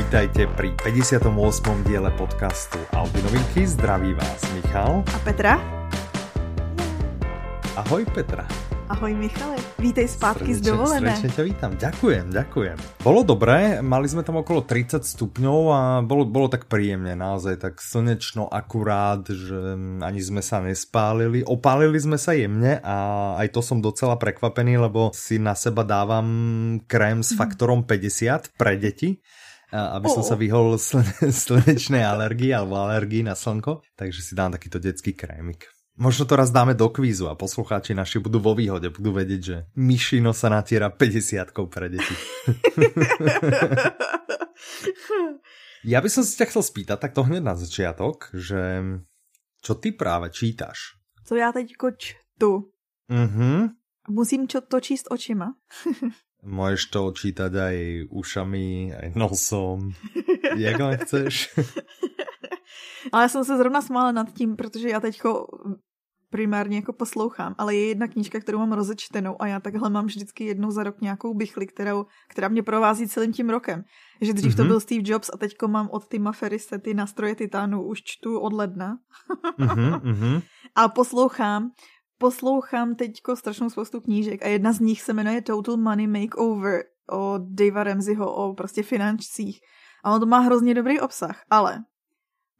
vítajte pri 58. diele podcastu Audi Novinky. Zdraví vás Michal. A Petra? Ahoj Petra. Ahoj Michale, vítej zpátky z dovolené. Srdečne ťa vítam, ďakujem, ďakujem. Bolo dobré, mali sme tam okolo 30 stupňov a bolo, bolo tak príjemne, naozaj tak slnečno akurát, že ani sme sa nespálili. Opálili sme sa jemne a aj to som docela prekvapený, lebo si na seba dávam krém s mhm. faktorom 50 pre deti aby som sa vyhol slnečnej alergii alebo alergii na slnko, takže si dám takýto detský krémik. Možno to raz dáme do kvízu a poslucháči naši budú vo výhode, budú vedieť, že myšino sa natiera 50 pre deti. ja by som si ťa chcel spýtať takto hneď na začiatok, že čo ty práve čítaš? Co já teďko čtu? Mhm. Musím čo to číst očima. Môžeš to čítať aj ušami, aj nosom, jak len chceš. Ale já jsem se zrovna smála nad tím, protože já teďko primárně jako poslouchám, ale je jedna knížka, kterou mám rozečtenou a já takhle mám vždycky jednou za rok nějakou bychli, kterou, která mě provází celým tím rokem. Že dřív mm-hmm. to mhm. byl Steve Jobs a teďko mám od Tima Ferrise ty nástroje Titánu, už čtu od ledna. mm-hmm. A poslouchám, poslouchám teďko strašnou spoustu knížek a jedna z nich se jmenuje Total Money Makeover od Davea Ramseyho o prostě finančcích. A on to má hrozně dobrý obsah, ale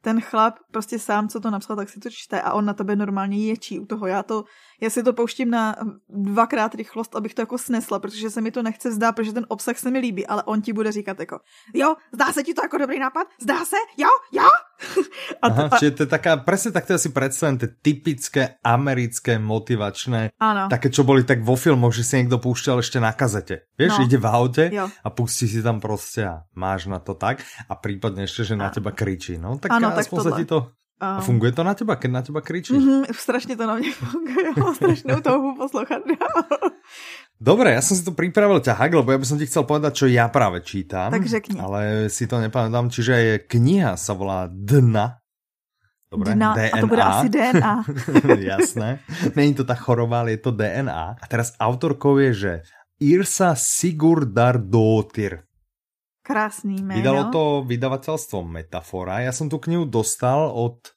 ten chlap prostě sám, co to napsal, tak si to čte a on na tebe normálně ječí u toho. Já to, já si to pouštím na dvakrát rychlost, abych to jako snesla, protože se mi to nechce zdá, protože ten obsah se mi líbí, ale on ti bude říkat jako, jo, zdá se ti to jako dobrý nápad? Zdá se? Jo? Jo? A to, Aha, a... čiže to je taká, presne takto si predstavím, tie typické americké motivačné, ano. také, čo boli tak vo filmoch, že si niekto púšťal ešte na kazete. Vieš, no. ide v aute jo. a pustí si tam proste a máš na to tak a prípadne ešte, že na teba kričí. No tak ano, aspoň tak sa ti to a funguje to na teba, keď na teba kričí? Mm-hmm, strašně to na mě funguje, mám strašnou touhu poslouchat. Dobre, ja som si to pripravil ťahak, lebo ja by som ti chcel povedať, čo ja práve čítam. Tak řekni. Ale si to nepamätám, čiže je kniha sa volá Dna. Dobre, Dna, DNA. A to bude asi DNA. Jasné. Není to tá choroba, ale je to DNA. A teraz autorkou je, že Irsa Sigurdardóttir. Krásný jméno. Vydalo to vydavateľstvo Metafora. Ja som tu knihu dostal od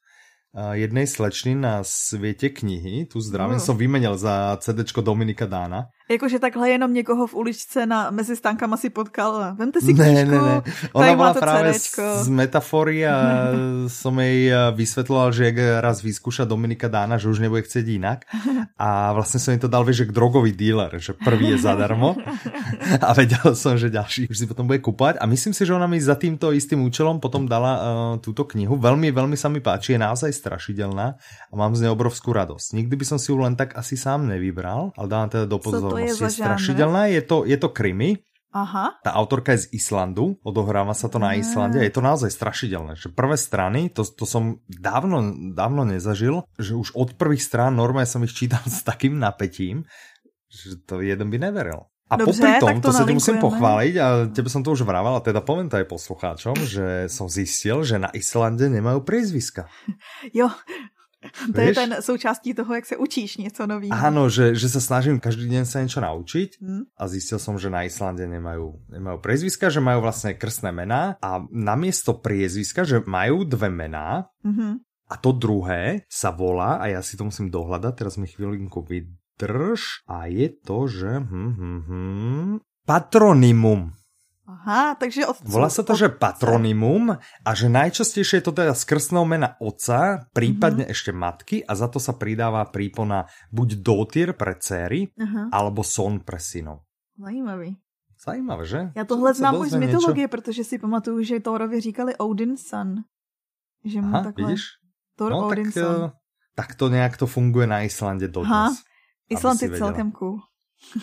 jednej slečny na světě knihy. Tu zdravím no. som vymenil za CD Dominika Dána. Jakože takhle jenom někoho v uličce na, mezi stánkama si potkal. Vemte si knížku, ne, ne, ne. Ona byla právě z, z metafory a som jej eh, vysvetloval, že jak raz vyskúša Dominika Dána, že už nebude chcieť inak. A vlastne som jej to dal, vieš, že drogový dealer, že prvý je zadarmo. A vedel som, že ďalší už si potom bude kúpať. A myslím si, že ona mi za týmto istým účelom potom dala uh, túto knihu. Veľmi, veľmi sa mi páči, je naozaj strašidelná a mám z nej obrovskú radosť. Nikdy by som si ju len tak asi sám nevybral, ale dávam teda do to je, je strašidelné, je to, je to krimi, Aha. Tá autorka je z Islandu, odohráva sa to na Islande a je to naozaj strašidelné. Že prvé strany, to, to som dávno, dávno nezažil, že už od prvých strán normálne som ich čítal s takým napätím, že to jeden by neveril. A Dobře, popri tom, to, to sa ti musím pochváliť, a tebe som to už vravel, a teda poviem to aj poslucháčom, že som zistil, že na Islande nemajú priezviska. Jo, to Víš? je ten součástí toho, jak se učíš něco nového. Áno, že, že sa snažím každý deň sa niečo naučiť hmm. a zistil som, že na Islande nemajú, nemajú priezviska, že majú vlastne krstné mená a namiesto priezviska, že majú dve mená hmm. a to druhé sa volá, a ja si to musím dohľadať, teraz mi chvíľinku vydrž, a je to, že hm, hm, hm, patronymum. Aha, takže od... Volá sa to, že patronymum a že najčastejšie je to teda z krstného mena otca, prípadne mm-hmm. ešte matky a za to sa pridáva prípona buď dotyr pre céry, uh-huh. alebo son pre synov. Zajímavý. Zajímavé, že? Já tohle znám už z mytologie, niečo? protože si pamatuju, že Thorovi říkali Odin son. Že mu Aha, takhle... vidíš? Thor no, Odin tak, son. tak to nejak to funguje na Islande dodnes. Aha. Island je celkem cool.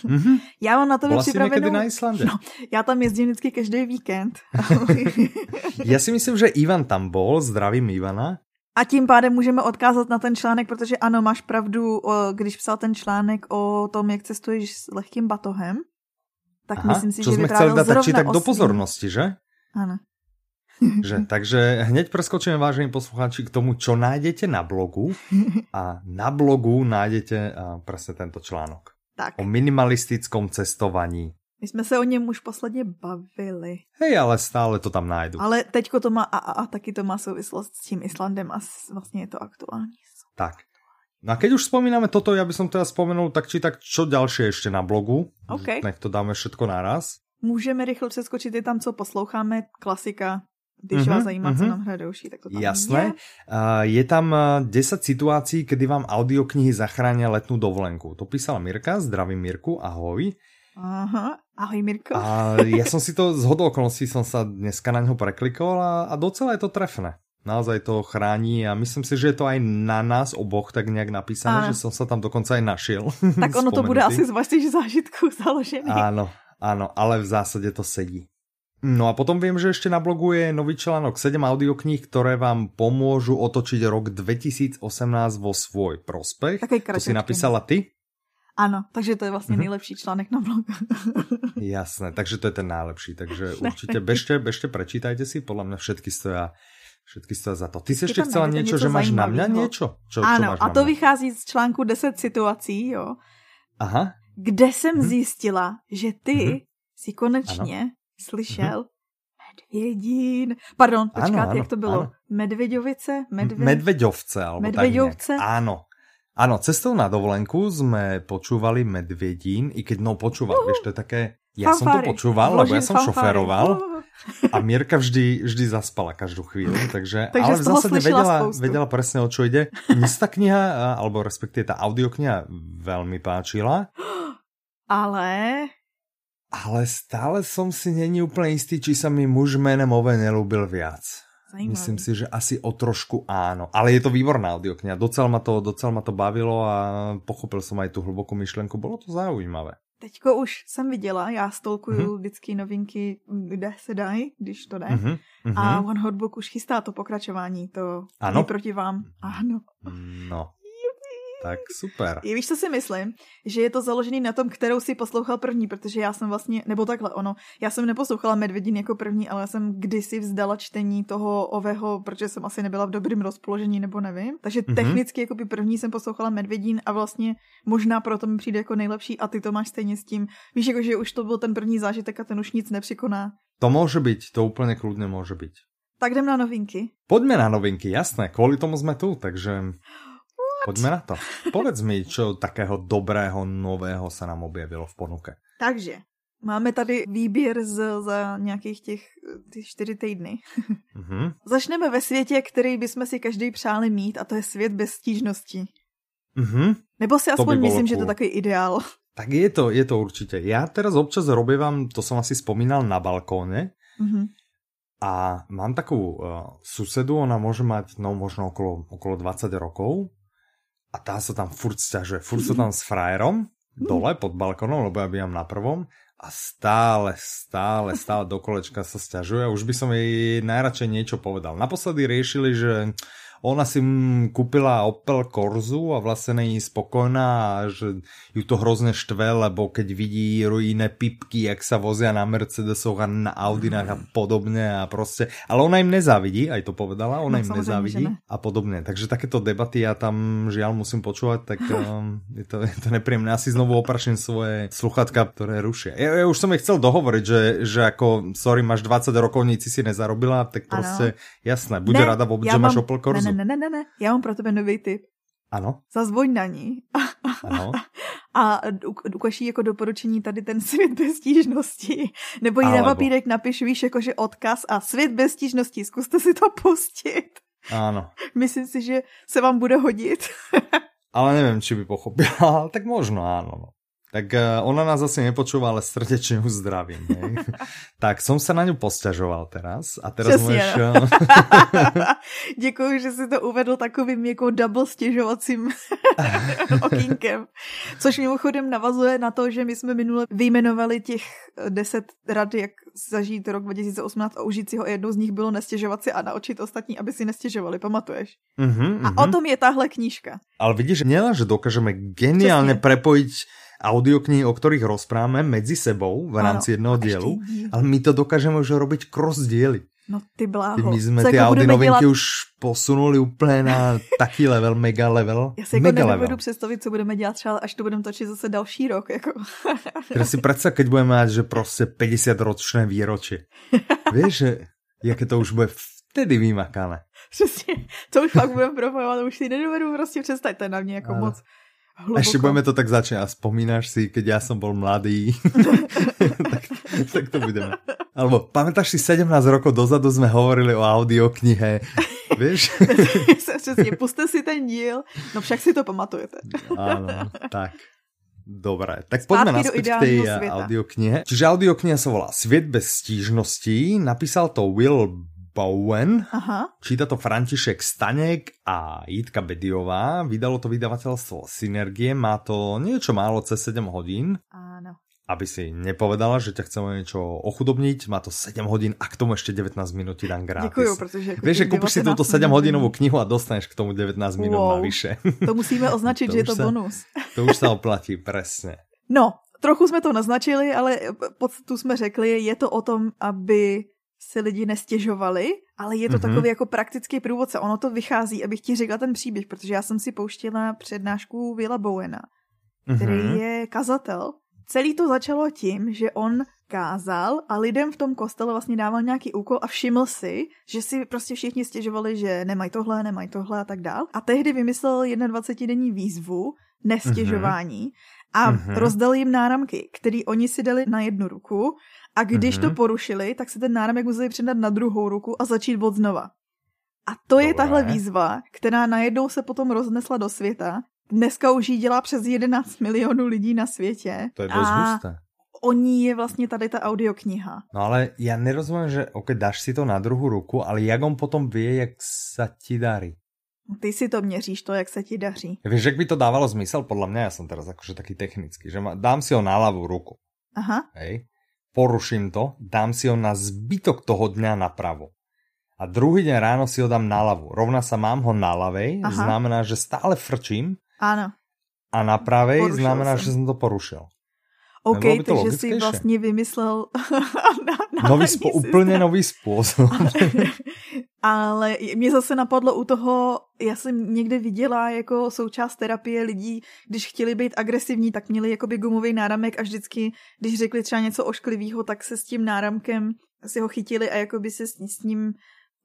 Mm-hmm. Já mám na to připravenou... na Islande? No, já tam jezdím vždycky každý víkend. já si myslím, že Ivan tam bol, zdravím Ivana. A tím pádem můžeme odkázat na ten článek, protože ano, máš pravdu, když psal ten článek o tom, jak cestuješ s lehkým batohem, tak Aha, myslím si, že jsme chceli dát tak, či tak do pozornosti, že? Ano. že, takže hneď preskočíme, vážení poslucháči, k tomu, čo nájdete na blogu. A na blogu nájdete presne tento článok. Tak. O minimalistickom cestovaní My jsme se o něm už posledně bavili. Hej, ale stále to tam najdu. Ale teďko to má a, a, a taky to má souvislost s tím Islandem a s, vlastně je to aktuální. Tak. No a keď už spomíname toto, ja by som teda spomenul tak či tak, čo ďalšie ešte na blogu. OK. Nech to dáme všetko naraz. Můžeme rychle přeskočit i tam, co posloucháme, klasika, když Mhm, vás zajímá, co mhm. nám hraje další, tak to tam Jasné. je. Uh, je tam uh, 10 situácií, kedy vám audioknihy zachránia letnú dovolenku. To písala Mirka, zdravím Mirku, ahoj. Aha, ahoj Mirko. A ja som si to z hodou okolností som sa dneska na ňo preklikol a, a docela je to trefné. Naozaj to chrání a myslím si, že je to aj na nás oboch tak nejak napísané, Áno. že som sa tam dokonca aj našiel. tak ono to bude asi z vašich zážitků založený. Áno, áno, ale v zásade to sedí. No a potom viem, že ešte na blogu je nový článok 7 audiokníh, ktoré vám pomôžu otočiť rok 2018 vo svoj prospech. Takový To si napísala ty? Ano, takže to je vlastně Mhm. nejlepší článek na blogu. Jasné, takže to je ten najlepší. Takže určite bežte, bežte, prečítajte si, podľa mňa všetky stoja, všetky stoja za to. Ty si Je ešte tam chcela něco že máš na? Čo, čo ano, máš a to vychází z článku 10 situací, jo, Aha, kde jsem Mhm. zjistila, že ty Mhm. si konečně slyšel Medvědín. Pardon, Ano, počkáte, ano, jak to bylo? ano. Medvěďovice? Medvě... Medveďovce, alebo Medveďovce? tak. Áno. Áno, cestou na dovolenku sme počúvali Medvedín, i keď no počúval, vieš, to je také... Ja som to počúval, lebo ja som fanfáry. šoféroval Uh. a Mirka vždy, vždy zaspala každú chvíľu, takže, Takže ale v zásade slyšela vedela, spoustu. vedela presne o čo ide. Mne sa tá kniha, alebo respektíve tá audiokniha veľmi páčila, Ale ale stále som si není úplne istý, či sa mi muž menem Ove nelúbil viac. zajímavý. Myslím si, že asi o trošku áno. Ale je to výborná audiokniha. Docela ma to, docela ma to bavilo a pochopil som aj tú hlbokú myšlenku. Bolo to zaujímavé. Teďko už jsem viděla, já stolkuju Mhm. vždycky novinky, kde se dají, když to jde. Uh-huh. A One Hotbook už chystá to pokračování, to Ano? proti vám. Ano. No, tak super. I víš, co si myslím? Že je to založený na tom, kterou si poslouchal první, protože já jsem vlastně, nebo takhle ono, já jsem neposlouchala Medvědin jako první, ale já jsem kdysi vzdala čtení toho ového, protože jsem asi nebyla v dobrém rozpoložení, nebo nevím. Takže Mhm. mm-hmm. technicky jako by první jsem poslouchala Medvědin a vlastně možná proto mi přijde jako nejlepší a ty to máš stejně s tím. Víš, jako že už to byl ten první zážitek a ten už nic nepřekoná. To môže byť, to úplne kľudne môže byť. Tak jdem na novinky. Poďme na novinky, jasné, kvôli tomu sme tu, takže poďme na to. Povedz mi, čo takého dobrého, nového sa nám objavilo v ponuke. Takže, máme tady výběr z, za nějakých těch ty čtyři týdny. Uh-huh. Začneme ve světě, který bychom si každý přáli mít a to je svět bez stížností. Uh-huh. Nebo si by aspoň bolo myslím, že to je takový ideál. Tak je to, je to určite. Ja teraz občas robievam, to som asi spomínal, na balkóne Mhm. a mám takú uh, susedu, ona môže mať, no možno okolo, okolo 20 rokov a tá sa tam furt sťažuje. Furt sa tam s frajerom dole pod balkónom, lebo ja bývam na prvom a stále, stále, stále do kolečka sa sťažuje. Už by som jej najradšej niečo povedal. Naposledy riešili, že ona si mm, kúpila Opel Corzu a vlastne není spokojná že ju to hrozne štve, lebo keď vidí iné pipky, jak sa vozia na Mercedesoch a na Audinách a podobne a proste, ale ona im nezávidí, aj to povedala, ona No, im nezávidí ne. a podobne. Takže takéto debaty ja tam žiaľ musím počúvať, tak um, je, to, je to nepríjemné. Asi znovu opraším svoje sluchatka, ktoré rušia. Ja, ja už som jej chcel dohovoriť, že, že ako, sorry, máš 20 rokov, nic si nezarobila, tak Ano. proste, jasné, bude rada vôbec, že máš Opel Corzu. Ne, ne, ne, ne, ne, já mám pro tebe nový tip. Ano, Zazvoň na ní ano. a ukaží jako doporučení tady ten svět bez stížností. Nebo jí na papírek napiš, víš, jakože odkaz a svět bez stížností. Zkuste si to pustit. Áno. Myslím si, že se vám bude hodit. Ale neviem, či by pochopila, tak možno áno. Tak uh, ona nás asi nepočúva, ale srdečne ju zdravím. Hej. tak som sa na ňu posťažoval teraz a teraz Přesně, môžeš... no. uh, Děkuji, že si to uvedl takovým jako double stěžovacím okýnkem. Což mimochodem navazuje na to, že my jsme minule vyjmenovali těch eh, deset rad, jak zažít rok 2018 a užít si ho. Jednou z nich bylo nestěžovat si a naučit ostatní, aby si nestěžovali, pamatuješ? uh-huh, A o tom je tahle knížka. Ale vidíš, nielen, že dokážeme geniálne Přesně. prepojiť audioknihy, o ktorých rozprávame medzi sebou v rámci Áno, jedného a ešte dielu, díl. ale my to dokážeme už robiť cross diely. No ty bláho. My jsme ty Audi novinky dělat... už posunuli úplně na taký level, mega level. Já si jako mega nedovedu představit, co budeme dělat třeba, až to budeme točit zase další rok. Jako. Teraz si představ, keď budeme mít, že prostě 50 ročné výročí. Víš, že jaké to už bude vtedy vymakané. Přesně, to už pak budeme propojovat, už si nedovedu prostě představit, to je na mě jako ano. moc Hluboko. Ešte budeme to tak začať. A spomínaš si, keď ja som bol mladý, tak, tak to budeme. Alebo pamätáš si 17 rokov dozadu sme hovorili o audioknihe, vieš? Přesně, puste si ten díl, no však si to pamatujete. Áno, tak. Dobre, tak poďme naspäť k tej audioknihe. Čiže audiokniha sa volá Svět bez stížností. Napísal to Will Bowen, Aha. číta to František Stanek a Jitka Bediová. Vydalo to vydavateľstvo Synergie, má to niečo málo cez 7 hodín. Áno. Aby si nepovedala, že ťa chceme niečo ochudobniť, má to 7 hodín a k tomu ešte 19 minút ti dám gratis. Děkuju, protože... Vieš, že kúpiš si túto 7 hodinovú knihu a dostaneš k tomu 19 minút wow. navyše. To musíme označiť, to že je to sa, bonus. To už sa oplatí, presne. No, trochu jsme to naznačili, ale podstatu jsme řekli, je to o tom, aby si lidi nestěžovali, ale je to mm-hmm. takový jako praktický průvodce. Ono to vychází, abych ti řekla ten příběh, protože já jsem si pouštila přednášku Vila Bowena, který mm-hmm. je kazatel. Celý to začalo tím, že on kázal a lidem v tom kostele vlastně dával nějaký úkol a všiml si, že si prostě všichni stěžovali, že nemají tohle, nemají tohle a tak dál. A tehdy vymyslel 21-denní výzvu nestěžování mm-hmm. a mm-hmm. rozdal jim náramky, které oni si dali na jednu ruku a když mm-hmm. to mhm. porušili, tak se ten náramek museli předat na druhou ruku a začít od znova. A to Dobré. je tahle výzva, která najednou se potom roznesla do světa. Dneska už ji dělá přes 11 milionů lidí na světě. To je dost a husté. O ní je vlastně tady ta audiokniha. No ale já nerozumím, že ok, dáš si to na druhou ruku, ale jak on potom ví, jak se ti darí? Ty si to měříš, to, jak se ti daří. Víš, jak by to dávalo smysl? Podle mě, já jsem teraz jakože taky technický, že dám si ho na ľavú ruku. Aha. Hej poruším to, dám si ho na zbytok toho dňa napravo. A druhý deň ráno si ho dám na ľavu. Rovna sa mám ho na ľavej, Aha. znamená, že stále frčím. Áno. A na pravej Porušil znamená, som. že som to porušil. OK, takže logickejšie? si vlastně vymyslel na, na nový spo, úplně nový způsob. Ale mě zase napadlo u toho, já jsem někde viděla jako součást terapie lidí, když chtěli být agresivní, tak měli jakoby gumový náramek a vždycky, když řekli třeba něco ošklivého, tak se s tím náramkem si ho chytili a jakoby se s, s ním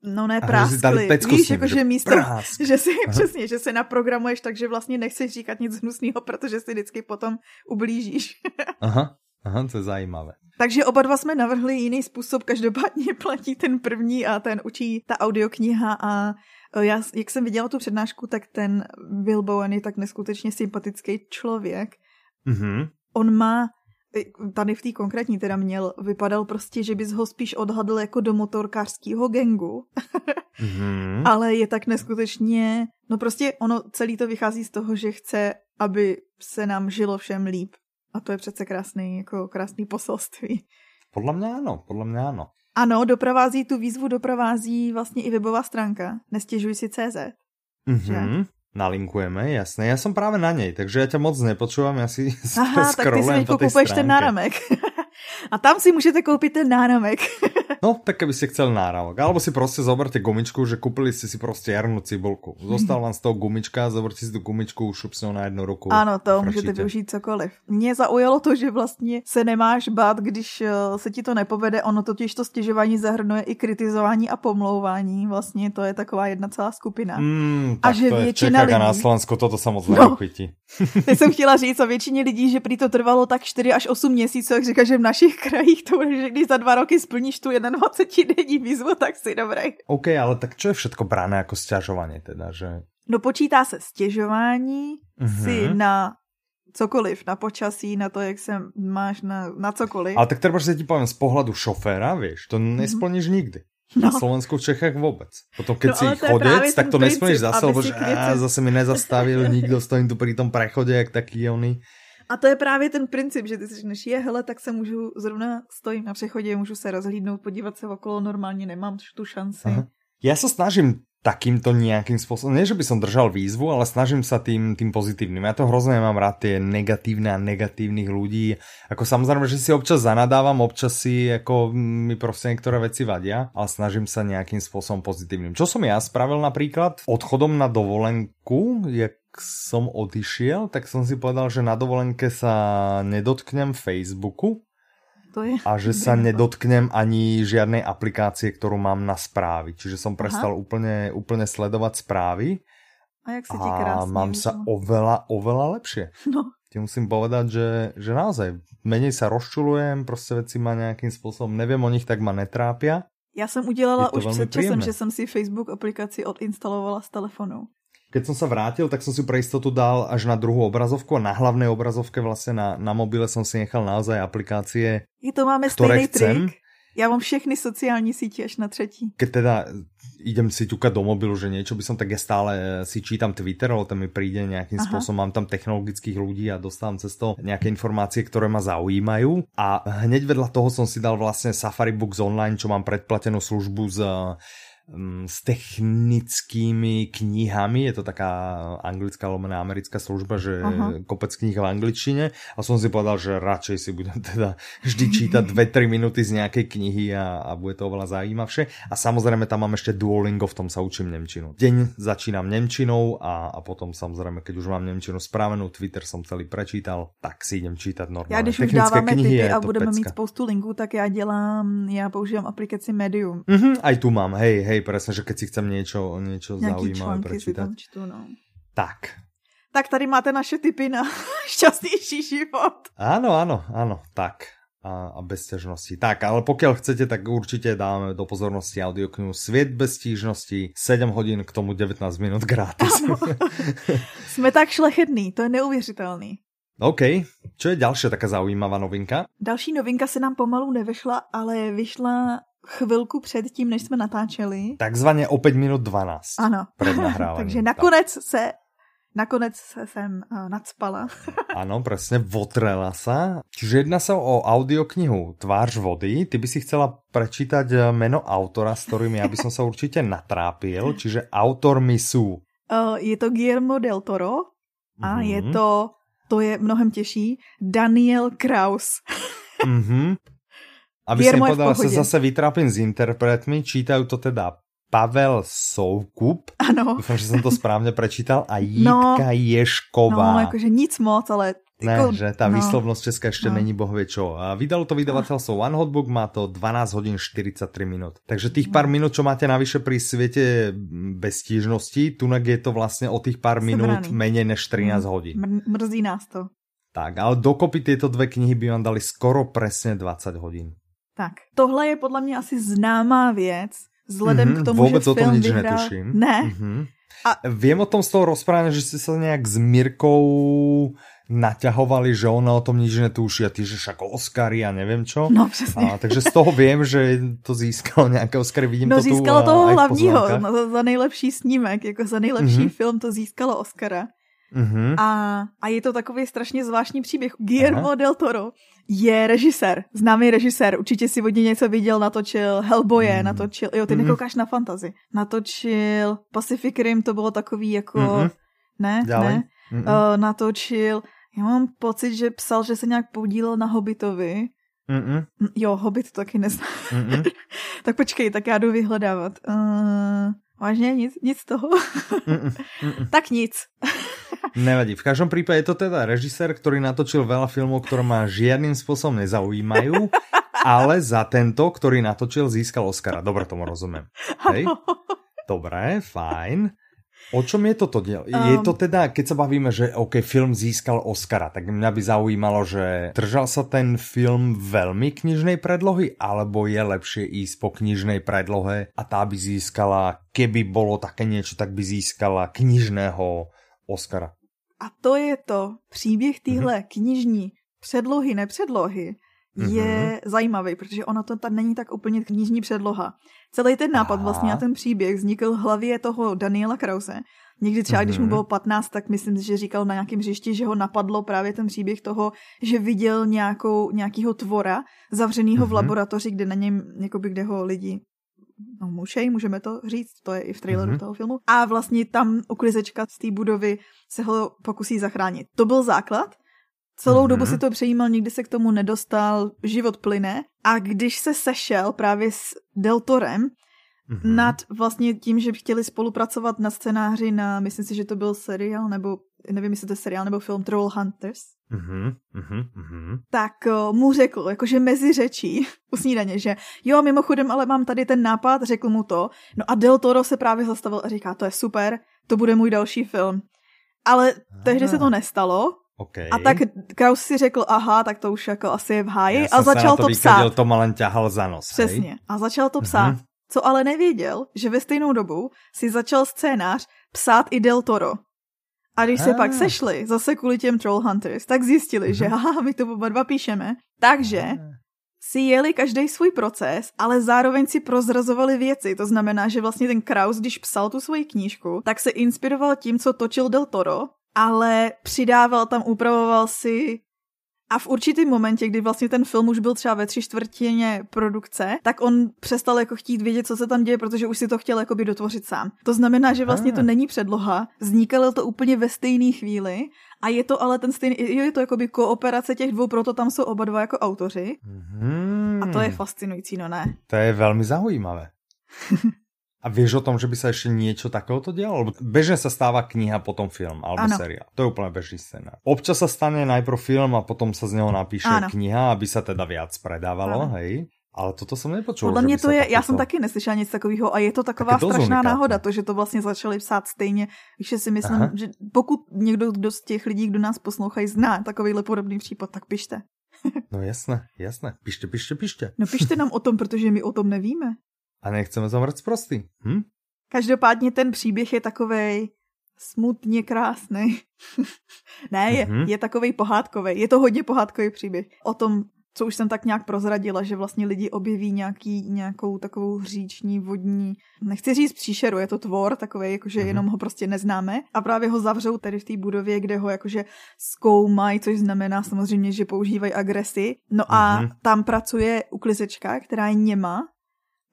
No ne, práskli. Víš, jako, že místo, Prásk. že si, Aha. přesně, že se naprogramuješ tak, že vlastně nechceš říkat nic hnusného, protože si vždycky potom ublížíš. Aha, aha, to je zajímavé. Takže oba dva jsme navrhli jiný způsob, každopádně platí ten první a ten učí ta audiokniha a e, já, jak jsem viděla tu přednášku, tak ten Bill Bowen je tak neskutečně sympatický člověk. Mm-hmm. On má tady v té konkrétní teda měl, vypadal prostě, že bys ho spíš odhadl jako do motorkářského gengu. mm-hmm. Ale je tak neskutečně, no prostě ono celý to vychází z toho, že chce, aby se nám žilo všem líp. A to je přece krásný, jako krásný poselství. Podle mě ano, podle mě ano. Ano, doprovází tu výzvu, doprovází vlastně i webová stránka nestěžuj si CZ. Mm-hmm. Nalinkujeme, jasné. Já jsem právě na něj, takže já tě moc nepočúvam, já si Aha, tak ty si teď kupuješ ten náramek. A tam si můžete koupit ten náramek. No, tak keby ste chceli náramok. Alebo si prostě zoberte gumičku, že kúpili ste si prostě jarnú cibulku. Zostal vám z toho gumička, zoberte si tu gumičku, šup si ho na jednu ruku. Ano, to můžete využít cokoliv. Mě zaujalo to, že vlastně se nemáš bát, když eh, se ti to nepovede. Ono totiž to stěžování zahrnuje i kritizování a pomlouvání. Vlastně to je taková jedna celá skupina. Mm, a že to většina lidí... na Slovensku toto se moc no. Teď jsem chtěla říct o většině lidí, že prý to trvalo tak 4 až 8 měsíců, jak říká, že v našich krajích to bude, že když za dva roky splníš tu 21 denní výzvu, tak si dobrý. OK, ale tak čo je všetko bráno jako stěžování teda, že... No počítá se stěžování mm-hmm. si na cokoliv, na počasí, na to, jak se máš na, na cokoliv. Ale tak třeba se ti povím z pohledu šoféra, víš, to mhm. nesplníš mm-hmm. nikdy. No. Na Slovensku, v Čechách vůbec. Potom, keď no, si chodec, tak to nesplníš zase, lebo že zase mi nezastavil nikdo, stojím tu pri tom prechodě, jak taký oný. A to je právě ten princip, že ty si řekneš, je, hele, tak se můžu, zrovna stojím na přechodě, můžu se rozhlídnout, podívat se okolo, normálně nemám tu šanci. Aha. Já se snažím takýmto nejakým spôsobom, nie že by som držal výzvu, ale snažím sa tým, tým pozitívnym. Ja to hrozne mám rád, tie negatívne a negatívnych ľudí. Ako samozrejme, že si občas zanadávam, občas si ako mi proste niektoré veci vadia, ale snažím sa nejakým spôsobom pozitívnym. Čo som ja spravil napríklad? Odchodom na dovolenku, jak som odišiel, tak som si povedal, že na dovolenke sa nedotknem Facebooku, to je... A že sa nedotknem ani žiadnej aplikácie, ktorú mám na správy. Čiže som prestal úplne, úplne sledovať správy. A jak sa ti krásne. mám sa oveľa, oveľa lepšie. No. Ti musím povedať, že, že naozaj menej sa rozčulujem, prostě veci ma nejakým spôsobom, neviem o nich, tak ma netrápia. Já jsem udělala už před časem, že jsem si Facebook aplikaci odinstalovala z telefonu. Keď som sa vrátil, tak som si pre istotu dal až na druhú obrazovku a na hlavnej obrazovke vlastne na, na mobile som si nechal naozaj aplikácie, I to máme stejný chcem. trik. Já mám všechny sociální sítě až na třetí. Keď teda idem si ťukať do mobilu, že niečo by som tak ja stále eh, si čítam Twitter, ale tam mi príde nejakým Aha. spôsobom, mám tam technologických ľudí a dostávam cez to nejaké informácie, ktoré ma zaujímajú. A hneď vedľa toho som si dal vlastne Safari Books Online, čo mám predplatenú službu z s technickými knihami, je to taká anglická lomená americká služba, že Aha. kopec knih v angličtine a som si povedal, že radšej si budem teda vždy čítať 2-3 minúty z nejakej knihy a, a bude to oveľa zaujímavšie. A samozrejme tam mám ešte Duolingo, v tom sa učím Nemčinu. Deň začínam Nemčinou a, a potom samozrejme, keď už mám Nemčinu spravenú, Twitter som celý prečítal, tak si idem čítať normálne. Já když už dáváme knihy a budeme pecka. mít spoustu linků, tak já dělám, já používám aplikaci Medium. Mm-hmm, aj tu mám, hej, hej, hej, presne, že keď si chcem niečo, niečo zaujímavé prečítať. Čtu, no. Tak. Tak tady máte naše tipy na šťastnější život. Áno, áno, áno, tak. A, a bez ťažnosti. Tak, ale pokiaľ chcete, tak určite dáme do pozornosti audioknihu Svět bez stížnosti, 7 hodin k tomu 19 minut gratis. Jsme tak šlechetný, to je neuvěřitelný. OK. Čo je ďalšia taká zaujímavá novinka? Další novinka se nám pomalu nevyšla, ale vyšla chvilku před tím, než jsme natáčeli. Takzvaně o 5 minut 12. Ano. Před nahráváním. Takže nakonec tak. se Nakonec se jsem uh, nadspala. Ano, přesně, votrela sa. Čiže jedná se o audioknihu Tvář vody. Ty by si chcela prečítať eh, meno autora, s ktorým já by som sa určitě natrápil. Čiže autor sú... Uh, je to Guillermo del Toro a mm je to, to je mnohem těžší, Daniel Kraus. mm Aby si povedala, sa zase vytrápím s interpretmi, čítajú to teda Pavel Soukup. Ano. Dúfam, že som to správne prečítal. A Jitka no, Ješková. No, jakože nic moc, ale... Ne, jako, že tá no, výslovnosť česká ešte no. není bohvie čo. A vydalo to vydavateľstvo One Hot Book, má to 12 hodín 43 minút. Takže tých pár minút, čo máte navyše pri svete bez stížnosti, tunak je to vlastne o tých pár Jsem minút raný. menej než 13 mm. hodín. Mrzí nás to. Tak, ale dokopy tieto dve knihy by vám dali skoro presne 20 hodín. Tak, tohle je podle mě asi známá věc, vzhledem mm-hmm, k tomu, vůbec že o tom film nič vyhrál... netuším. Ne. Mm-hmm. A... Viem o tom z toho rozprávania, že ste sa nejak s Mirkou naťahovali, že ona o tom nič netuší a ty, že však Oscary a neviem čo. No přesně. A, takže z toho vím, že to získalo nějaké Oscary, vidím no, to tu. získalo toho hlavního, no, za nejlepší snímek, jako za nejlepší mm-hmm. film to získalo Oscara. Mm-hmm. A, a je to takový strašně zvláštní příběh. Guillermo Aha. del Toro je režisér, známý režisér, určitě si od něj něco viděl, natočil Hellboye, mm. natočil, jo, ty mm. nekoukáš na fantazy, natočil Pacific Rim, to bylo takový jako, mm-hmm. ne, Dále. ne, mm-hmm. uh, natočil, já mám pocit, že psal, že se nějak podílel na Hobbitovi, Mm-mm. Jo, Hobbit to taky neznám. tak počkej, tak já jdu vyhledávat. Uh, vážně nic, nic z toho? Mm-mm. Mm-mm. tak nic. Nevadí. V každom prípade je to teda režisér, ktorý natočil veľa filmov, ktoré ma žiadnym spôsobom nezaujímajú, ale za tento, ktorý natočil, získal Oscara. Dobre tomu rozumiem. Hej? Dobre, fajn. O čom je toto diel? Um, je to teda, keď sa bavíme, že OK, film získal Oscara, tak mňa by zaujímalo, že držal sa ten film veľmi knižnej predlohy, alebo je lepšie ísť po knižnej predlohe a tá by získala, keby bolo také niečo, tak by získala knižného Oscara. A to je to, příběh téhle mm-hmm. knižní předlohy, nepředlohy, je mm-hmm. zajímavý, protože ono to tam není tak úplně knižní předloha. Celý ten nápad Aha. vlastně a ten příběh vznikl v hlavě toho Daniela Krause. Někdy třeba, mm-hmm. když mu mhm. bylo 15, tak myslím, že říkal na nějakém hřišti, že ho napadlo právě ten příběh toho, že viděl nějakou, nějakýho tvora zavřenýho mm-hmm. v mhm. laboratoři, kde na něm, jakoby, kde ho lidi no mušej, můžeme to říct, to je i v traileru mm-hmm. toho filmu. A vlastně tam uklizečka z té budovy se ho pokusí zachránit. To byl základ. Celou mm-hmm. dobu si to přejímal, nikdy se k tomu nedostal, život plyne. A když se sešel právě s Deltorem, mm-hmm. nad vlastně tím, že chtěli spolupracovat na scénáři na, myslím si, že to byl seriál, nebo nevím, jestli to je seriál nebo film Troll Hunters, mm-hmm, mm-hmm. tak uh, mu řekl, jakože mezi řečí u snídaně, že jo, mimochodem, ale mám tady ten nápad, řekl mu to. No a Del Toro se právě zastavil a říká, to je super, to bude můj další film. Ale tehdy se to nestalo, Okay. A tak Kraus si řekl, aha, tak to už jako asi je v háji a začal to, to psát. to malen ťahal za nos. Přesně. Hej? A začal to psát. Mm-hmm. Co ale nevěděl, že ve stejnou dobu si začal scénář psát i Del Toro. A když se pak sešli, zase kvůli těm Troll Hunters, tak zjistili, že mhm. haha, my to oba dva píšeme. Takže si jeli každý svůj proces, ale zároveň si prozrazovali věci. To znamená, že vlastně ten Kraus, když psal tu svoji knížku, tak se inspiroval tím, co točil Del Toro, ale přidával tam, upravoval si a v určitém momentě, kdy vlastně ten film už byl třeba ve tři čtvrtině produkce, tak on přestal jako chtít vědět, co se tam děje, protože už si to chtěl jakoby dotvořit sám. To znamená, že vlastně to není předloha, vznikalo to úplně ve stejné chvíli a je to ale ten stejný, je to jakoby kooperace těch dvou, proto tam jsou oba dva jako autoři. Mm. A to je fascinující, no ne? To je velmi zaujímavé. A vieš o tom, že by sa ešte niečo takéhoto dialo? Lebo bežne sa stáva kniha, potom film alebo ano. seriál. To je úplne bežný scénar. Občas sa stane najprv film a potom sa z neho napíše ano. kniha, aby sa teda viac predávalo, ano. hej? Ale toto jsem nepočul. Podle mě to je, já jsem taky neslyšela nic takového a je to taková strašná unikátné. náhoda, to, že to vlastně začali psát stejně. Takže si myslím, Aha. že pokud někdo kdo z těch lidí, kdo nás poslouchají, zná takovýhle podobný případ, tak pište. no jasné, jasné. Pište, pište, pište. No pište nám o tom, protože my o tom nevíme. A nechceme zamrt prostý. Hm? Každopádně ten příběh je takovej smutně krásný. ne, je, mm-hmm. je takovej pohádkový. Je to hodně pohádkový příběh. O tom, co už jsem tak nějak prozradila, že vlastně lidi objeví nějaký, nějakou takovou hříční vodní, nechci říct příšeru, je to tvor takový, jakože mm-hmm. jenom ho prostě neznáme a právě ho zavřou tady v té budově, kde ho jakože zkoumají, což znamená samozřejmě, že používají agresi. No a mm-hmm. tam pracuje uklizečka, která je něma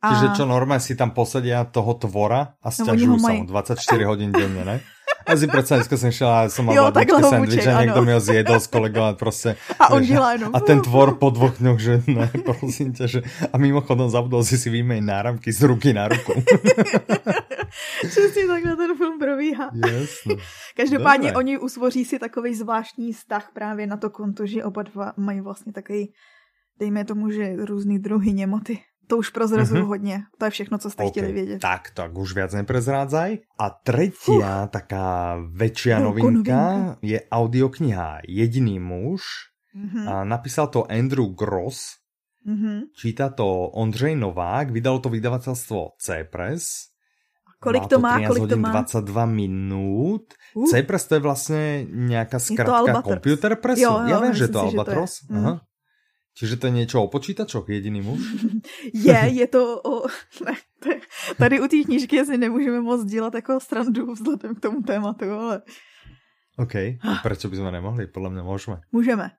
a... Čiže čo normálne si tam posedia toho tvora a sťažujú no, sa mu 24 hodín denne, ne? A si predsa dneska jsem šel a jsem mal babičky sandwich a někdo mi ho zjedol s kolegou a prostě... A on dělá jenom... A ten tvor po dvoch dňoch, že ne, prosím tě, že... A mimochodem zabudol si si výmej náramky z ruky na ruku. Přesně takhle ten film probíhá. Jasně. Každopádně Dobre. oni usvoří si takový zvláštní vztah právě na to konto, že oba dva mají vlastně takový, dejme tomu, že různý druhy němoty. To už prozrazuju mm-hmm. hodně. To je všechno, co jste okay. chtěli vědět. Tak, tak už viac neprezrádzaj. A tretia uh. taká väčšia novinka, novinka je audiokniha Jediný muž. Mm-hmm. A napísal to Andrew Gross. Mm-hmm. Číta to Ondřej Novák. Vydalo to vydavatelstvo C-Press. Kolik to má? Kolik to má? 22 minút. Uh. C-Press to je vlastně nějaká zkratka Computer Pressu. Jo, jo, Já vím, že to Albatros. To je. Mm. Aha. Čiže to je něco o počítačoch, jediný muž? je, je to o... Ne, tady u té knížky asi nemůžeme moc dělat jako strandu vzhledem k tomu tématu, ale... OK, proč bychom nemohli? Podle mě můžeme. Můžeme.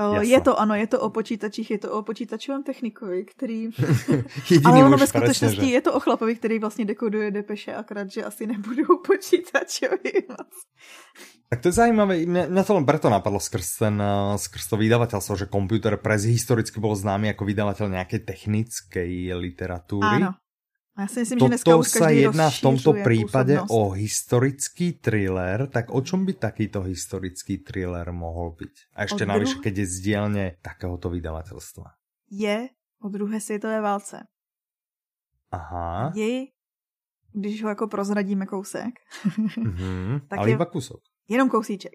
O, je to, ano, je to o počítačích, je to o počítačovém technikovi, který... Ale ono ve skutečnosti že... je to o chlapovi, který vlastně dekoduje depeše, akorát, že asi nebudou počítačovi Tak to je zajímavé, mě, mě to len preto napadlo skrz, ten, eh, skrz to vydavatelstvo, že Computer Press historicky byl známý jako vydavatel nějaké technické literatury. Ano. Já si myslím, Toto že dneska už sa jedná v tomto prípade o historický thriller, tak o čom by takýto historický thriller mohl být? A ještě navíc, keď je z dielne takéhoto vydavatelstva. Je o druhé světové válce. Aha. Je, když ho jako prozradíme kousek, mm-hmm, tak ale je, iba kusok. Jenom kousíček.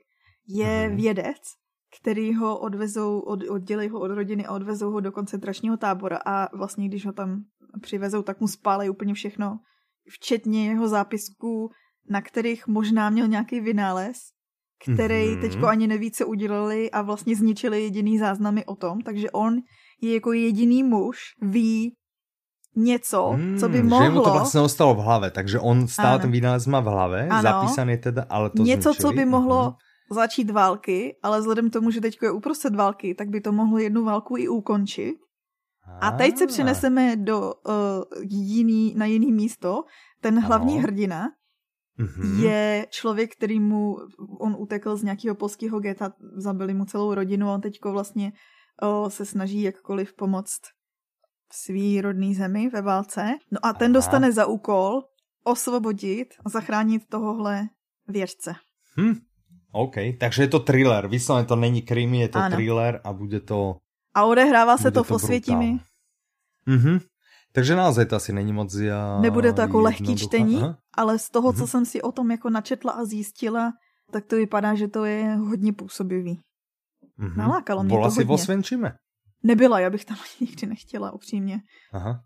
Je mm-hmm. vědec, který ho odvezou, od, oddělí ho od rodiny a odvezou ho do koncentračního tábora a vlastně když ho tam přivezou, tak mu spálej úplně všechno, včetně jeho zápisků, na kterých možná měl nějaký vynález, který mm-hmm. teďko ani neví, co udělali a vlastně zničili jediný záznamy o tom, takže on je jako jediný muž, ví něco, mm, co by mohlo... Že mu to vlastně ostalo v hlavě, takže on stále ano. ten vynález má v hlavě, ano. zapísaný teda, ale to Něco, zničili. co by mohlo mm začít války, ale vzhledem k tomu, že teď je uprostřed války, tak by to mohlo jednu válku i ukončit. A teď se přeneseme do uh, jiný, na jiný místo. Ten hlavní ano. hrdina mm-hmm. je člověk, který mu, on utekl z nějakého polského geta, zabili mu celou rodinu a on teďko vlastně uh, se snaží jakkoliv pomoct v svý rodný zemi ve válce. No a ten Aha. dostane za úkol osvobodit a zachránit tohohle věřce. Hm, OK, takže je to thriller, vyslovene to není krimi, je to ano. thriller a bude to... A odehrává se to v Osvětimi. Mhm. Takže naozaj to asi není moc já... Nebude to jako lehký čtení, Aha. ale z toho, co mhm. jsem si o tom jako načetla a zjistila, tak to vypadá, že to je hodně působivý. Mhm. Nalákalo mě Bola to hodně. Si Osvěnčime? Nebyla, já bych tam nikdy nechtěla, upřímně. Aha.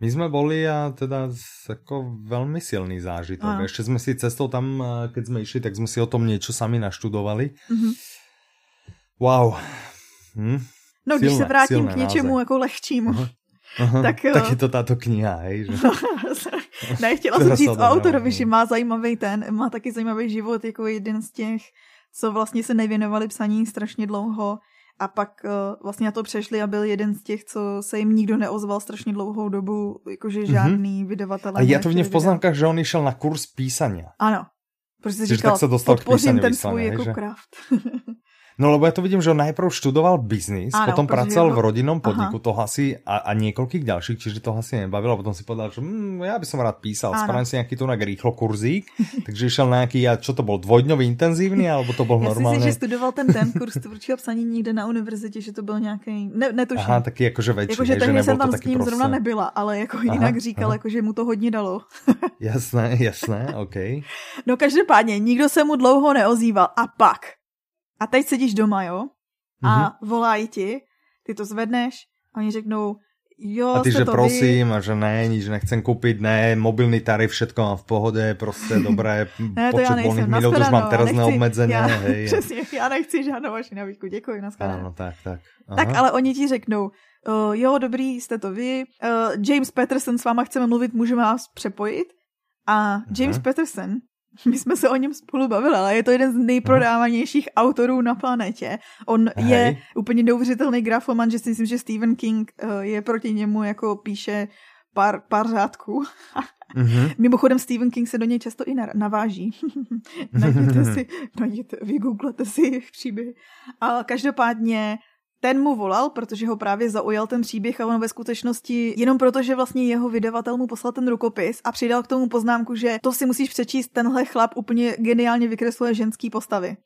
My jsme boli a teda jako velmi silný zážitok. Ano. Ještě jsme si cestou tam, keď jsme išli, tak jsme si o tom něco sami naštudovali. Mm-hmm. Wow. Hm. No, silné, když se vrátím k něčemu náze. jako lehčímu, uh-huh. Aha, tak, tak je to tato kniha, hej? Že? ne, chtěla jsem říct o autorovi, že má zajímavý ten, má taky zajímavý život, jako jeden z těch, co vlastně se nevěnovali psaní strašně dlouho a pak uh, vlastně na to přešli a byl jeden z těch, co se jim nikdo neozval strašně dlouhou dobu, jakože mhm. žádný mm-hmm. vydavatelé. A já to v poznámkách, že on šel na kurz písania. Ano. Protože říkal, tak se dostal podpořím ten svůj jako craft. No lebo ja to vidím, že on najprv študoval biznis, Áno, potom pracoval v rodinnom podniku, Aha. toho asi a, a niekoľkých ďalších, čiže toho asi nebavilo, potom si povedal, že mm, ja by som rád písal, spravím si nejaký tu na rýchlo kurzík, takže išiel na nejaký, a čo to bol, dvojdňový intenzívny, alebo to bol normálne? Si že studoval ten ten kurz tvůrčího psaní někde na univerzitě, že to byl nějaký, ne, netuším. Aha, taky jakože väčší, jakože tehdy jsem tam s ním prostě... zrovna nebyla, ale jako aha, jinak říkal, aha. jako, že mu to hodně dalo. jasné, jasné, OK. No každopádně, nikdo se mu dlouho neozýval a pak a teď sedíš doma, jo? A mm-hmm. volají ti, ty to zvedneš a oni řeknou, jo, A ty, že to prosím, vy. a že ne, nič nechcem koupit, ne, mobilný tarif, všetko mám v pohodě, prostě dobré, ne, to počet volných minut už mám teraz neobmedzené, já, hej. Přesně, já nechci žádnou vaši nabídku, děkuji, nashledanou. Ano, tak, tak. Aha. Tak, ale oni ti řeknou, uh, jo, dobrý, jste to vy, uh, James Patterson s váma chceme mluvit, můžeme vás přepojit? A James uh-huh. Patterson My jsme se o něm spolu bavili, ale je to jeden z nejprodávanějších autorů na planetě. On Hej. je úplně neuvěřitelný grafoman, že si myslím, že Stephen King eh, je proti němu jako píše pár, pár řádků. Mm-hmm. Mimochodem Stephen King se do něj často i naváží. najděte si, najděte, vygooglete si příběhy. A každopádně ten mu volal, protože ho právě zaujal ten příběh a on ve skutečnosti jenom proto, že vlastně jeho vydavatel mu poslal ten rukopis a přidal k tomu poznámku, že to si musíš přečíst, tenhle chlap úplně geniálně vykresluje ženský postavy.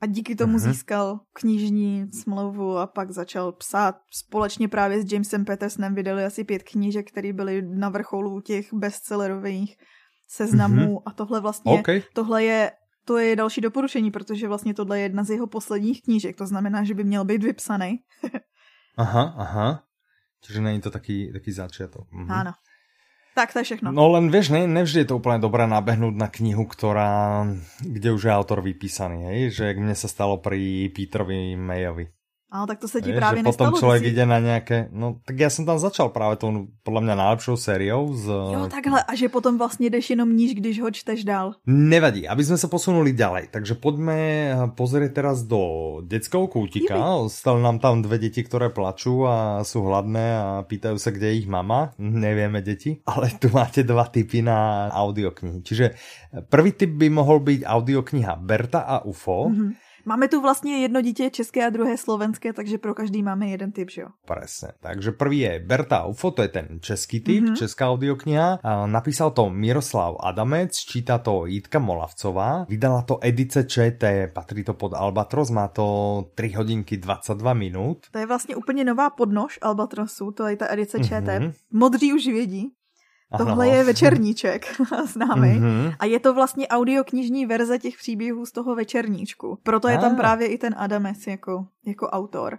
A díky tomu uh-huh. získal knižní smlouvu a pak začal psát. Společně právě s Jamesem Petersonem vydali asi pět knížek, které byly na vrcholu těch bestsellerových seznamů uh-huh. a tohle vlastně, okay. tohle je to je další doporučení, protože vlastně tohle je jedna z jeho posledních knížek, to znamená, že by měl být vypsaný. aha, aha. Čiže není to taký, taký začiatok. Mhm. Áno. Tak to je všechno. No len vieš, ne, nevždy je to úplne dobré nabehnúť na knihu, ktorá, kde už je autor vypísaný, hej? že jak mne sa stalo pri Peterovi Mayovi. Ale tak to se ti právě že nestalo. Potom člověk jde na nějaké, no tak já jsem tam začal právě tou podle mě nejlepšou sériou. Z... Jo, takhle, a že potom vlastně jdeš jenom níž, když ho čteš dál. Nevadí, aby jsme se posunuli ďalej. Takže pojďme pozrieť teraz do detského koutika. Stali nám tam dvě děti, které plačú a jsou hladné a pýtají se, kde je jich mama. Nevieme děti, ale tu máte dva typy na audioknihy. Čiže prvý typ by mohl být audiokniha Berta a UFO. Mm-hmm Máme tu vlastně jedno dítě české a druhé slovenské, takže pro každý máme jeden typ, že jo? Presne. Takže prvý je Berta UFO, to je ten český typ, mm-hmm. česká audiokniha. Napísal to Miroslav Adamec, čítá to Jitka Molavcová. Vydala to edice ČT, patří to pod Albatros, má to 3 hodinky 22 minut. To je vlastně úplně nová podnož Albatrosu, to je ta edice ČT. Mm-hmm. Modří už vědí. Tohle je večerníček známý. Mm-hmm. A je to vlastně audioknižní verze těch příběhů z toho večerníčku. Proto je tam právě i ten Adames jako, jako autor.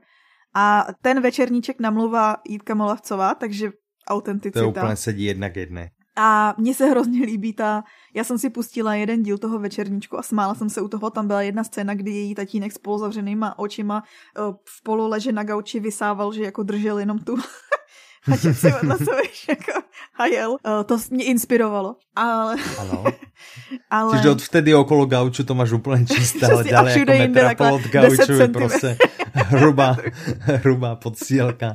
A ten večerníček namluvá Jitka Molavcová, takže autenticita. To úplně sedí jedna k jedné. A mně se hrozně líbí ta, já jsem si pustila jeden díl toho večerníčku a smála jsem se u toho, tam byla jedna scéna, kdy její tatínek s polozavřenýma očima eh, v polu leže na gauči vysával, že jako držel jenom tu a tě si vedle sebe jako hajel. Uh, to mě inspirovalo. Ale... Ano. ale... Čiže od vtedy okolo gauču to máš úplně čisté, ale ďalej jako metra od gauču je prostě hrubá, hrubá podsílka.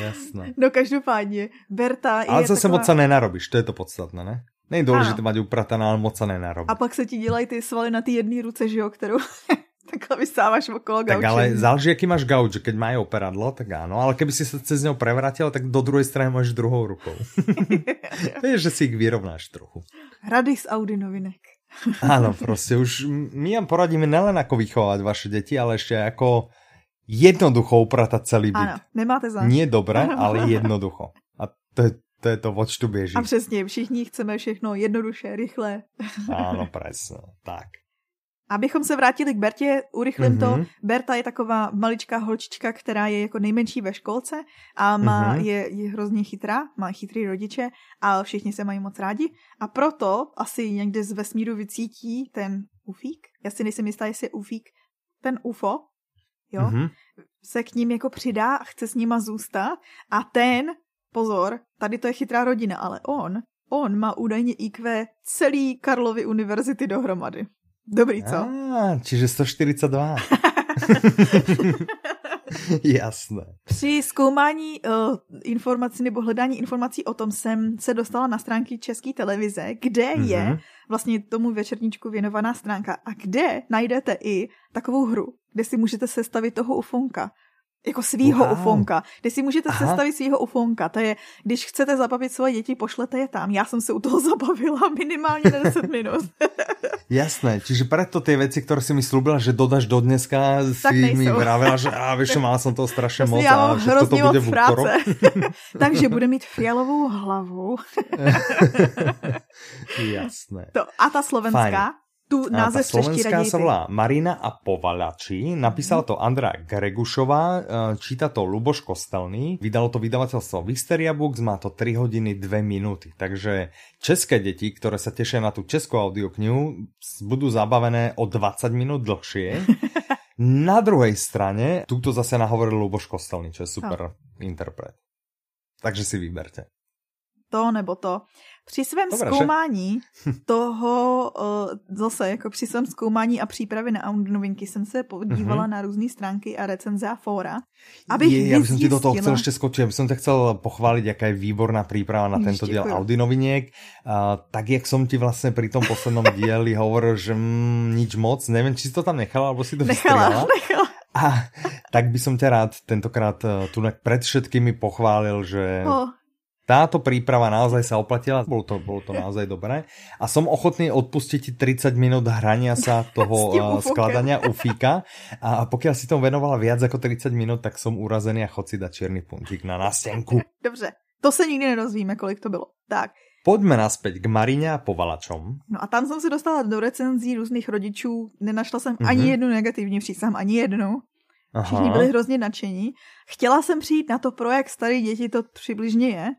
Jasné. No každopádně, Berta je Ale zase taková... moc se nenarobíš, to je to podstatné, ne? Není důležité mít uprataná, ale moc se nenarobí. A pak se ti dělají ty svaly na ty jedné ruce, že jo, kterou takhle vysáváš okolo gauče. Tak ale záleží, jaký máš gauč, keď mají operadlo, tak áno, ale keby si se cez něho prevrátil, tak do druhé strany máš druhou rukou. Víš, že si ich vyrovnáš trochu. Rady z Audi novinek. Áno, prostě už my vám poradíme nelen ako vychovať vaše deti, ale ešte ako jednoducho upratať celý byt. Ano, nemáte za. Nie dobré, ale jednoducho. A to je, to je to, oč tu běží. A přesně, všichni chceme všechno jednoduše, rychle. Áno, presne. Tak. Abychom se vrátili k Bertě, urychlím mm-hmm. to. Mhm. Berta je taková maličká holčička, která je jako nejmenší ve školce a má, mm-hmm. je, je hrozně chytrá, má chytrý rodiče a všichni se mají moc rádi. A proto asi někde z vesmíru vycítí ten ufík, já si nejsem jistá, jestli je ufík, ten UFO, jo, mm-hmm. se k ním jako přidá a chce s nima zůstat a ten, pozor, tady to je chytrá rodina, ale on, on má údajně IQ celý Karlovy univerzity dohromady. Dobrý, co? Ah, čiže 142. Jasné. Při zkoumání uh, informací nebo hledání informací o tom jsem se dostala na stránky České televize, kde mm-hmm. je vlastně tomu večerníčku věnovaná stránka a kde najdete i takovou hru, kde si můžete sestavit toho ufonka jako svýho wow. ufonka, kde si můžete Aha. sestavit svýho ufonka. To je, když chcete zabavit svoje děti, pošlete je tam. Já jsem se u toho zabavila minimálně na 10 minut. Jasné, čiže preto ty věci, které si mi slúbila, že dodáš do dneska, si mi vravila, že a víš, mala jsem toho strašně moc já a že toto bude v práce. Takže bude mít fialovou hlavu. Jasné. To, a ta slovenská? Fajn tu název slovenská sa volá Marina a Povalači. Napísal to Andra Gregušová, e, číta to Luboš Kostelný. Vydalo to vydavateľstvo Visteria Books, má to 3 hodiny 2 minúty. Takže české deti, ktoré sa tešia na tú českú audioknihu, budú zabavené o 20 minút dlhšie. Na druhej strane, túto zase nahovoril Luboš Kostelný, čo je super no. interpret. Takže si vyberte. To nebo to. Při svém Dobre, zkoumání že? toho, uh, zase jako při svém zkoumání a přípravě na novinky jsem se podívala uh-huh. na různé stránky a recenze a fóra, abych je, Já bych ti do toho chcel ještě skočit, já bych tě chcel pochválit, jaká je výborná příprava na tento díl Audi noviniek. Uh, tak, jak jsem ti vlastně při tom poslednom díli hovoril, že mm, nič moc, nevím, či jsi to tam nechala, alebo si to nechala, nechala. A tak by som ťa rád tentokrát uh, tu pred všetkými pochválil, že oh táto príprava naozaj sa oplatila, bolo to, bolo to naozaj dobré. A som ochotný odpustiť ti 30 minút hrania sa toho uh, skladania ufíka. A pokiaľ si tomu venovala viac ako 30 minút, tak som urazený a chod si dať čierny puntík na nástenku. Dobře, to se nikdy nerozvíme, kolik to bylo. Tak. Pojďme naspäť k Marině a Povalačom. No a tam jsem se dostala do recenzí různých rodičů. Nenašla jsem mm-hmm. ani jednu negativní přísám, ani jednu. Všichni byli hrozně nadšení. Chtěla jsem přijít na to, pro jak starý děti to přibližně je.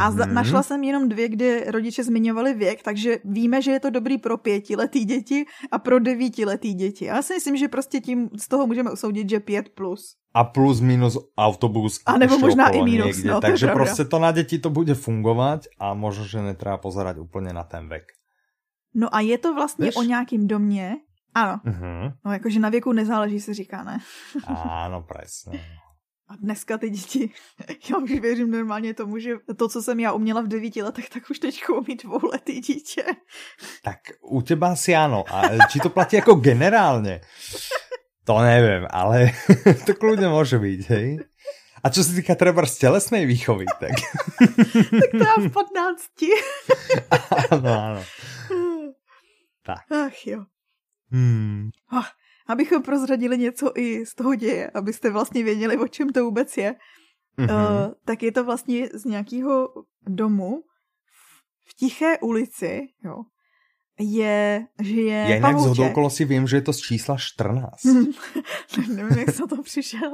A mm-hmm. našla jsem jenom dvě, kde rodiče zmiňovali věk, takže víme, že je to dobrý pro pětiletý děti a pro devítiletý děti. Já si myslím, že prostě tím z toho můžeme usoudit, že pět plus. A plus minus autobus. A nebo možná i minus. Někde. No, takže to prostě to na děti to bude fungovat a možná, že netreba pozerať úplně na ten věk. No a je to vlastně Víš? o nějakým domě, ano. Uh-huh. No jakože na věku nezáleží, se říká, ne? Ano, přesně. A dneska ty děti, já už věřím normálně tomu, že to, co jsem já uměla v devíti letech, tak už teď umí dvouletý dítě. Tak u těba asi ano. A či to platí jako generálně? To nevím, ale to kludně může být, hej? A co se týká třeba z tělesné výchovy, tak... tak to já v 15. ano, ano. Tak. Ach jo. Hmm. Oh, abychom prozradili něco i z toho děje, abyste vlastně věděli, o čem to vůbec je, mm-hmm. uh, tak je to vlastně z nějakého domu v tiché ulici, jo, je, že je Já jinak z si vím, že je to z čísla 14. Nevím, jak se to přišel.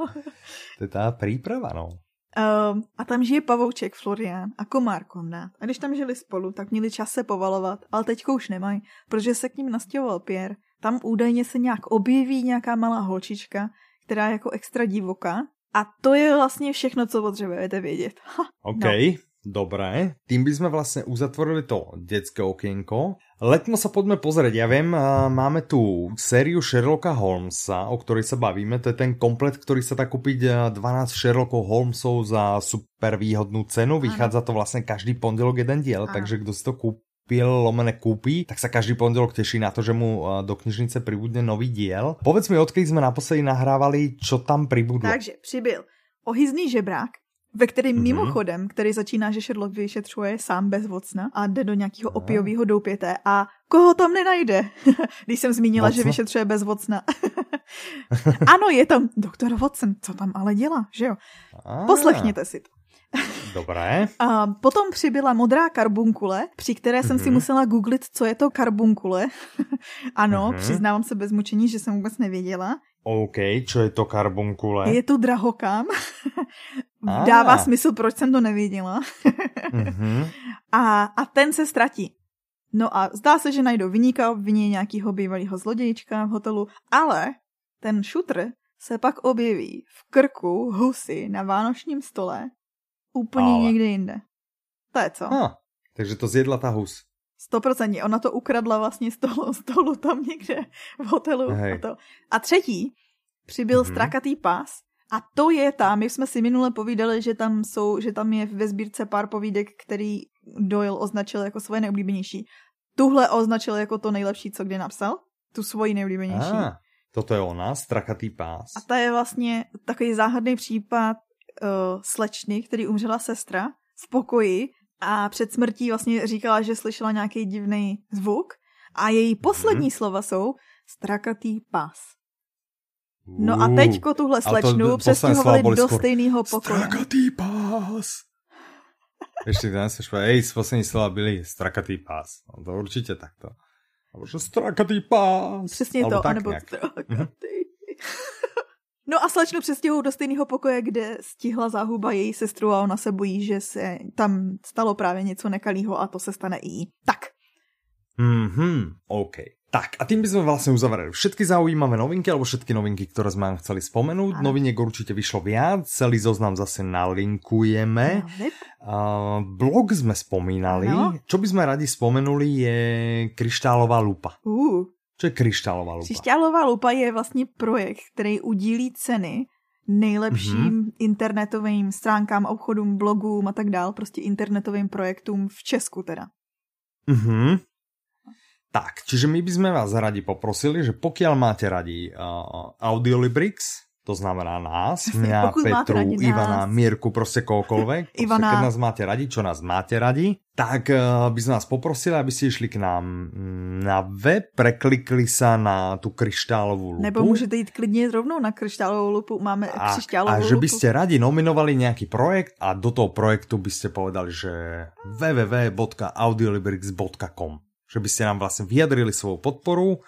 to je ta příprava, no. Um, a tam žije pavouček Florian a komár Konrad. A když tam žili spolu, tak měli čas se povalovat, ale teďko už nemají, protože se k ním nastěhoval Pierre. Tam údajně se nějak objeví nějaká malá holčička, která je jako extra divoká. A to je vlastně všechno, co potřebujete vědět. Ha, OK. No. Dobre, tým by sme vlastne uzatvorili to detské okienko. Letmo sa poďme pozrieť. Ja viem, máme tu sériu Sherlocka Holmesa, o ktorej sa bavíme. To je ten komplet, ktorý sa dá kúpiť 12 Sherlockov Holmesov za super výhodnú cenu. Vychádza to vlastne každý pondelok jeden diel, Aha. takže kdo si to kúpil, lomené kúpi, tak sa každý pondelok teší na to, že mu do knižnice pribudne nový diel. Povedz mi, odkedy sme naposledy nahrávali, čo tam pribudlo. Takže přibyl ohyzný žebrák, ve kterým mm-hmm. mimochodem, který začíná, že Sherlock vyšetřuje sám bez vocna a jde do nějakého opiového doupěte a koho tam nenajde, když jsem zmínila, Vocna? že vyšetřuje bez vocna. ano, je tam doktor Watson, co tam ale dělá, že jo? A. Poslechněte si to. Dobré. A potom přibyla modrá karbunkule, při které jsem mm-hmm. si mhm. musela googlit, co je to karbunkule. ano, mm-hmm. přiznávám se bez mučení, že jsem vůbec nevěděla. OK, čo je to karbunkule? Je to drahokam. ah. Dává smysl, proč jsem to nevěděla. mm-hmm. a, a ten se ztratí. No a zdá se, že najdou vyníka, obviní nějakého bývalého zlodějčka v hotelu, ale ten šutr se pak objeví v krku husy na vánočním stole úplně ale. někde jinde. To je co? Ah, takže to zjedla ta hus. Stoprocentně. Ona to ukradla vlastně z toho stolu tam někde v hotelu. Hej. A, to. a třetí přibyl mm-hmm. strakatý pás. A to je tam, my jsme si minule povídali, že tam jsou, že tam je ve sbírce pár povídek, který Doyle označil jako svoje nejoblíbenější. Tuhle označil jako to nejlepší, co kdy napsal. Tu svoji nejoblíbenější. Ah, toto je ona, strakatý pás. A to je vlastně takový záhadný případ uh, slečny, který umřela sestra v pokoji a před smrtí vlastně říkala, že slyšela nějaký divný zvuk a její poslední hmm. slova jsou strakatý pás. No a teďko tuhle slečnu přestěhovali do stejného pokoje. Strakatý pás. Ještě ten se špatně, ej, poslední slova byly strakatý pás. No to určitě takto. Alebo že strakatý pás. Přesně Albo to, tak anebo strakatý. No a slečnu přestěhují do stejného pokoje, kde stihla záhuba její sestru a ona se bojí, že se tam stalo právě něco nekalého a to se stane i jí. Tak. Mhm, OK. Tak a tým by sme vlastne uzavreli všetky zaujímavé novinky, alebo všetky novinky, ktoré sme vám chceli spomenúť. Ano. Noviniek určite vyšlo viac, celý zoznam zase nalinkujeme. Uh, blog sme spomínali. Ano. Čo by sme radi spomenuli je kryštálová lupa. Uh. Co je kryštálová lupa? Kryštálová lupa je vlastně projekt, který udílí ceny nejlepším mm-hmm. internetovým stránkám, obchodům, blogům a tak dál, prostě internetovým projektům v Česku teda. Mhm. Tak, čiže my by sme vás radi poprosili, že pokiaľ máte radi uh, Audiolibrix, to znamená nás, mňa, Petru, Ivana, nás. Mirku, prostě kohokoľvek. Ivana. Keď nás máte radi, čo nás máte radi, tak uh, by sme vás poprosili, aby ste išli k nám na web, preklikli sa na tu kryštálovú lupu. Nebo můžete jít klidně rovnou na kryštálovou lupu, máme a, křišťálovou A že by ste radi nominovali nejaký projekt a do toho projektu by ste povedali, že www.audiolibrix.com že by ste nám vlastne vyjadrili svoju podporu.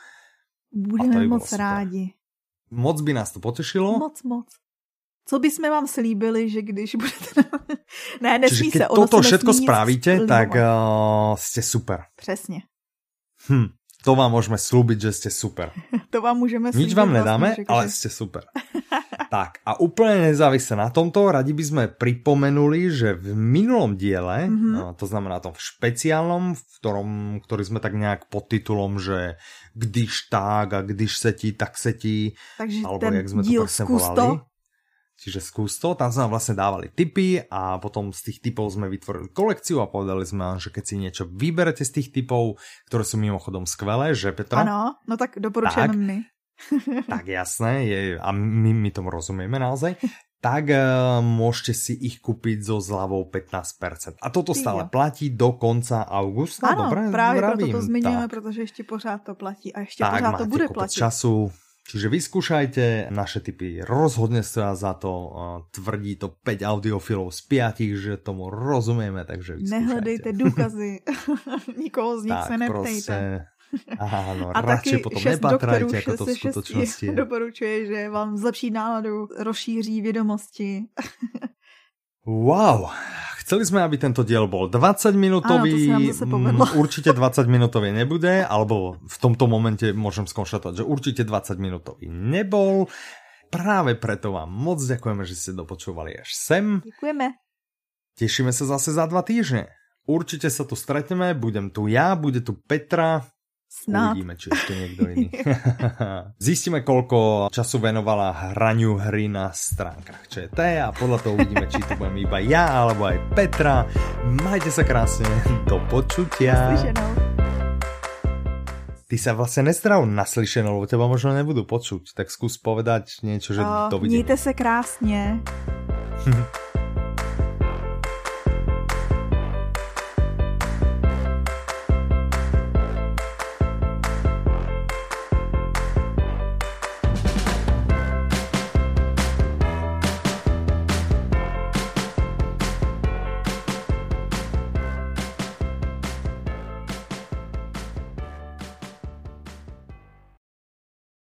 Budeme moc rádi. Moc by nás to potešilo. Moc, moc. Co by jsme vám slíbili, že když budete... ne, nesmí Čiže se. toto všetko spravíte, tak uh, ste super. Přesně. Hm, to vám můžeme slúbiť, že ste super. to vám můžeme slíbit. Nič vám nedáme, vlastně, ale že... ste super. tak a úplně nezávisle na tomto, radi by sme pripomenuli, že v minulom diele, mm -hmm. no, to znamená tom špeciálnom, v ktorom, ktorý sme tak nějak pod titulom, že když tak a když se ti, tak se ti, Takže alebo jak sme to prostě volali. Čiže skús to, tam sme vlastne dávali tipy a potom z tých typov sme vytvorili kolekciu a povedali sme, že keď si niečo vyberete z tých typov, ktoré sú mimochodom skvelé, že Petra? Ano, no tak doporučujeme my. Tak jasné, je, a my, my tomu rozumieme naozaj, tak uh, môžete si ich kúpiť so zľavou 15%. A toto stále platí do konca augusta, ano, dobre? právě proto to zmiňujeme, protože ještě pořád to platí a ještě tak, pořád to bude platit. času, Čiže vyskúšajte, naše typy rozhodne stoja za to, tvrdí to 5 audiofilov z 5, že tomu rozumieme, takže vyskúšajte. Nehledejte důkazy, nikoho z nich tak, se neptejte. Áno, a radšej potom nepatrajte, ako to v skutočnosti je. Doporučuje, že vám zlepší náladu, rozšíří vědomosti. wow, Chceli sme, aby tento diel bol 20 minútový. Áno, určite 20 minútový nebude, alebo v tomto momente môžem skonštatovať, že určite 20 minútový nebol. Práve preto vám moc ďakujeme, že ste dopočúvali až sem. Ďakujeme. Tešíme sa zase za dva týždne. Určite sa tu stretneme, budem tu ja, bude tu Petra, Snad. Uvidíme, či ešte niekto iný. Zistíme, koľko času venovala hraniu hry na stránkach ČT a podľa toho uvidíme, či to budem iba ja, alebo aj Petra. Majte sa krásne, do počutia. Ty sa vlastne nestaral naslyšenou, lebo teba možno nebudú počuť. Tak skús povedať niečo, že O, dovidenia. mějte se krásně.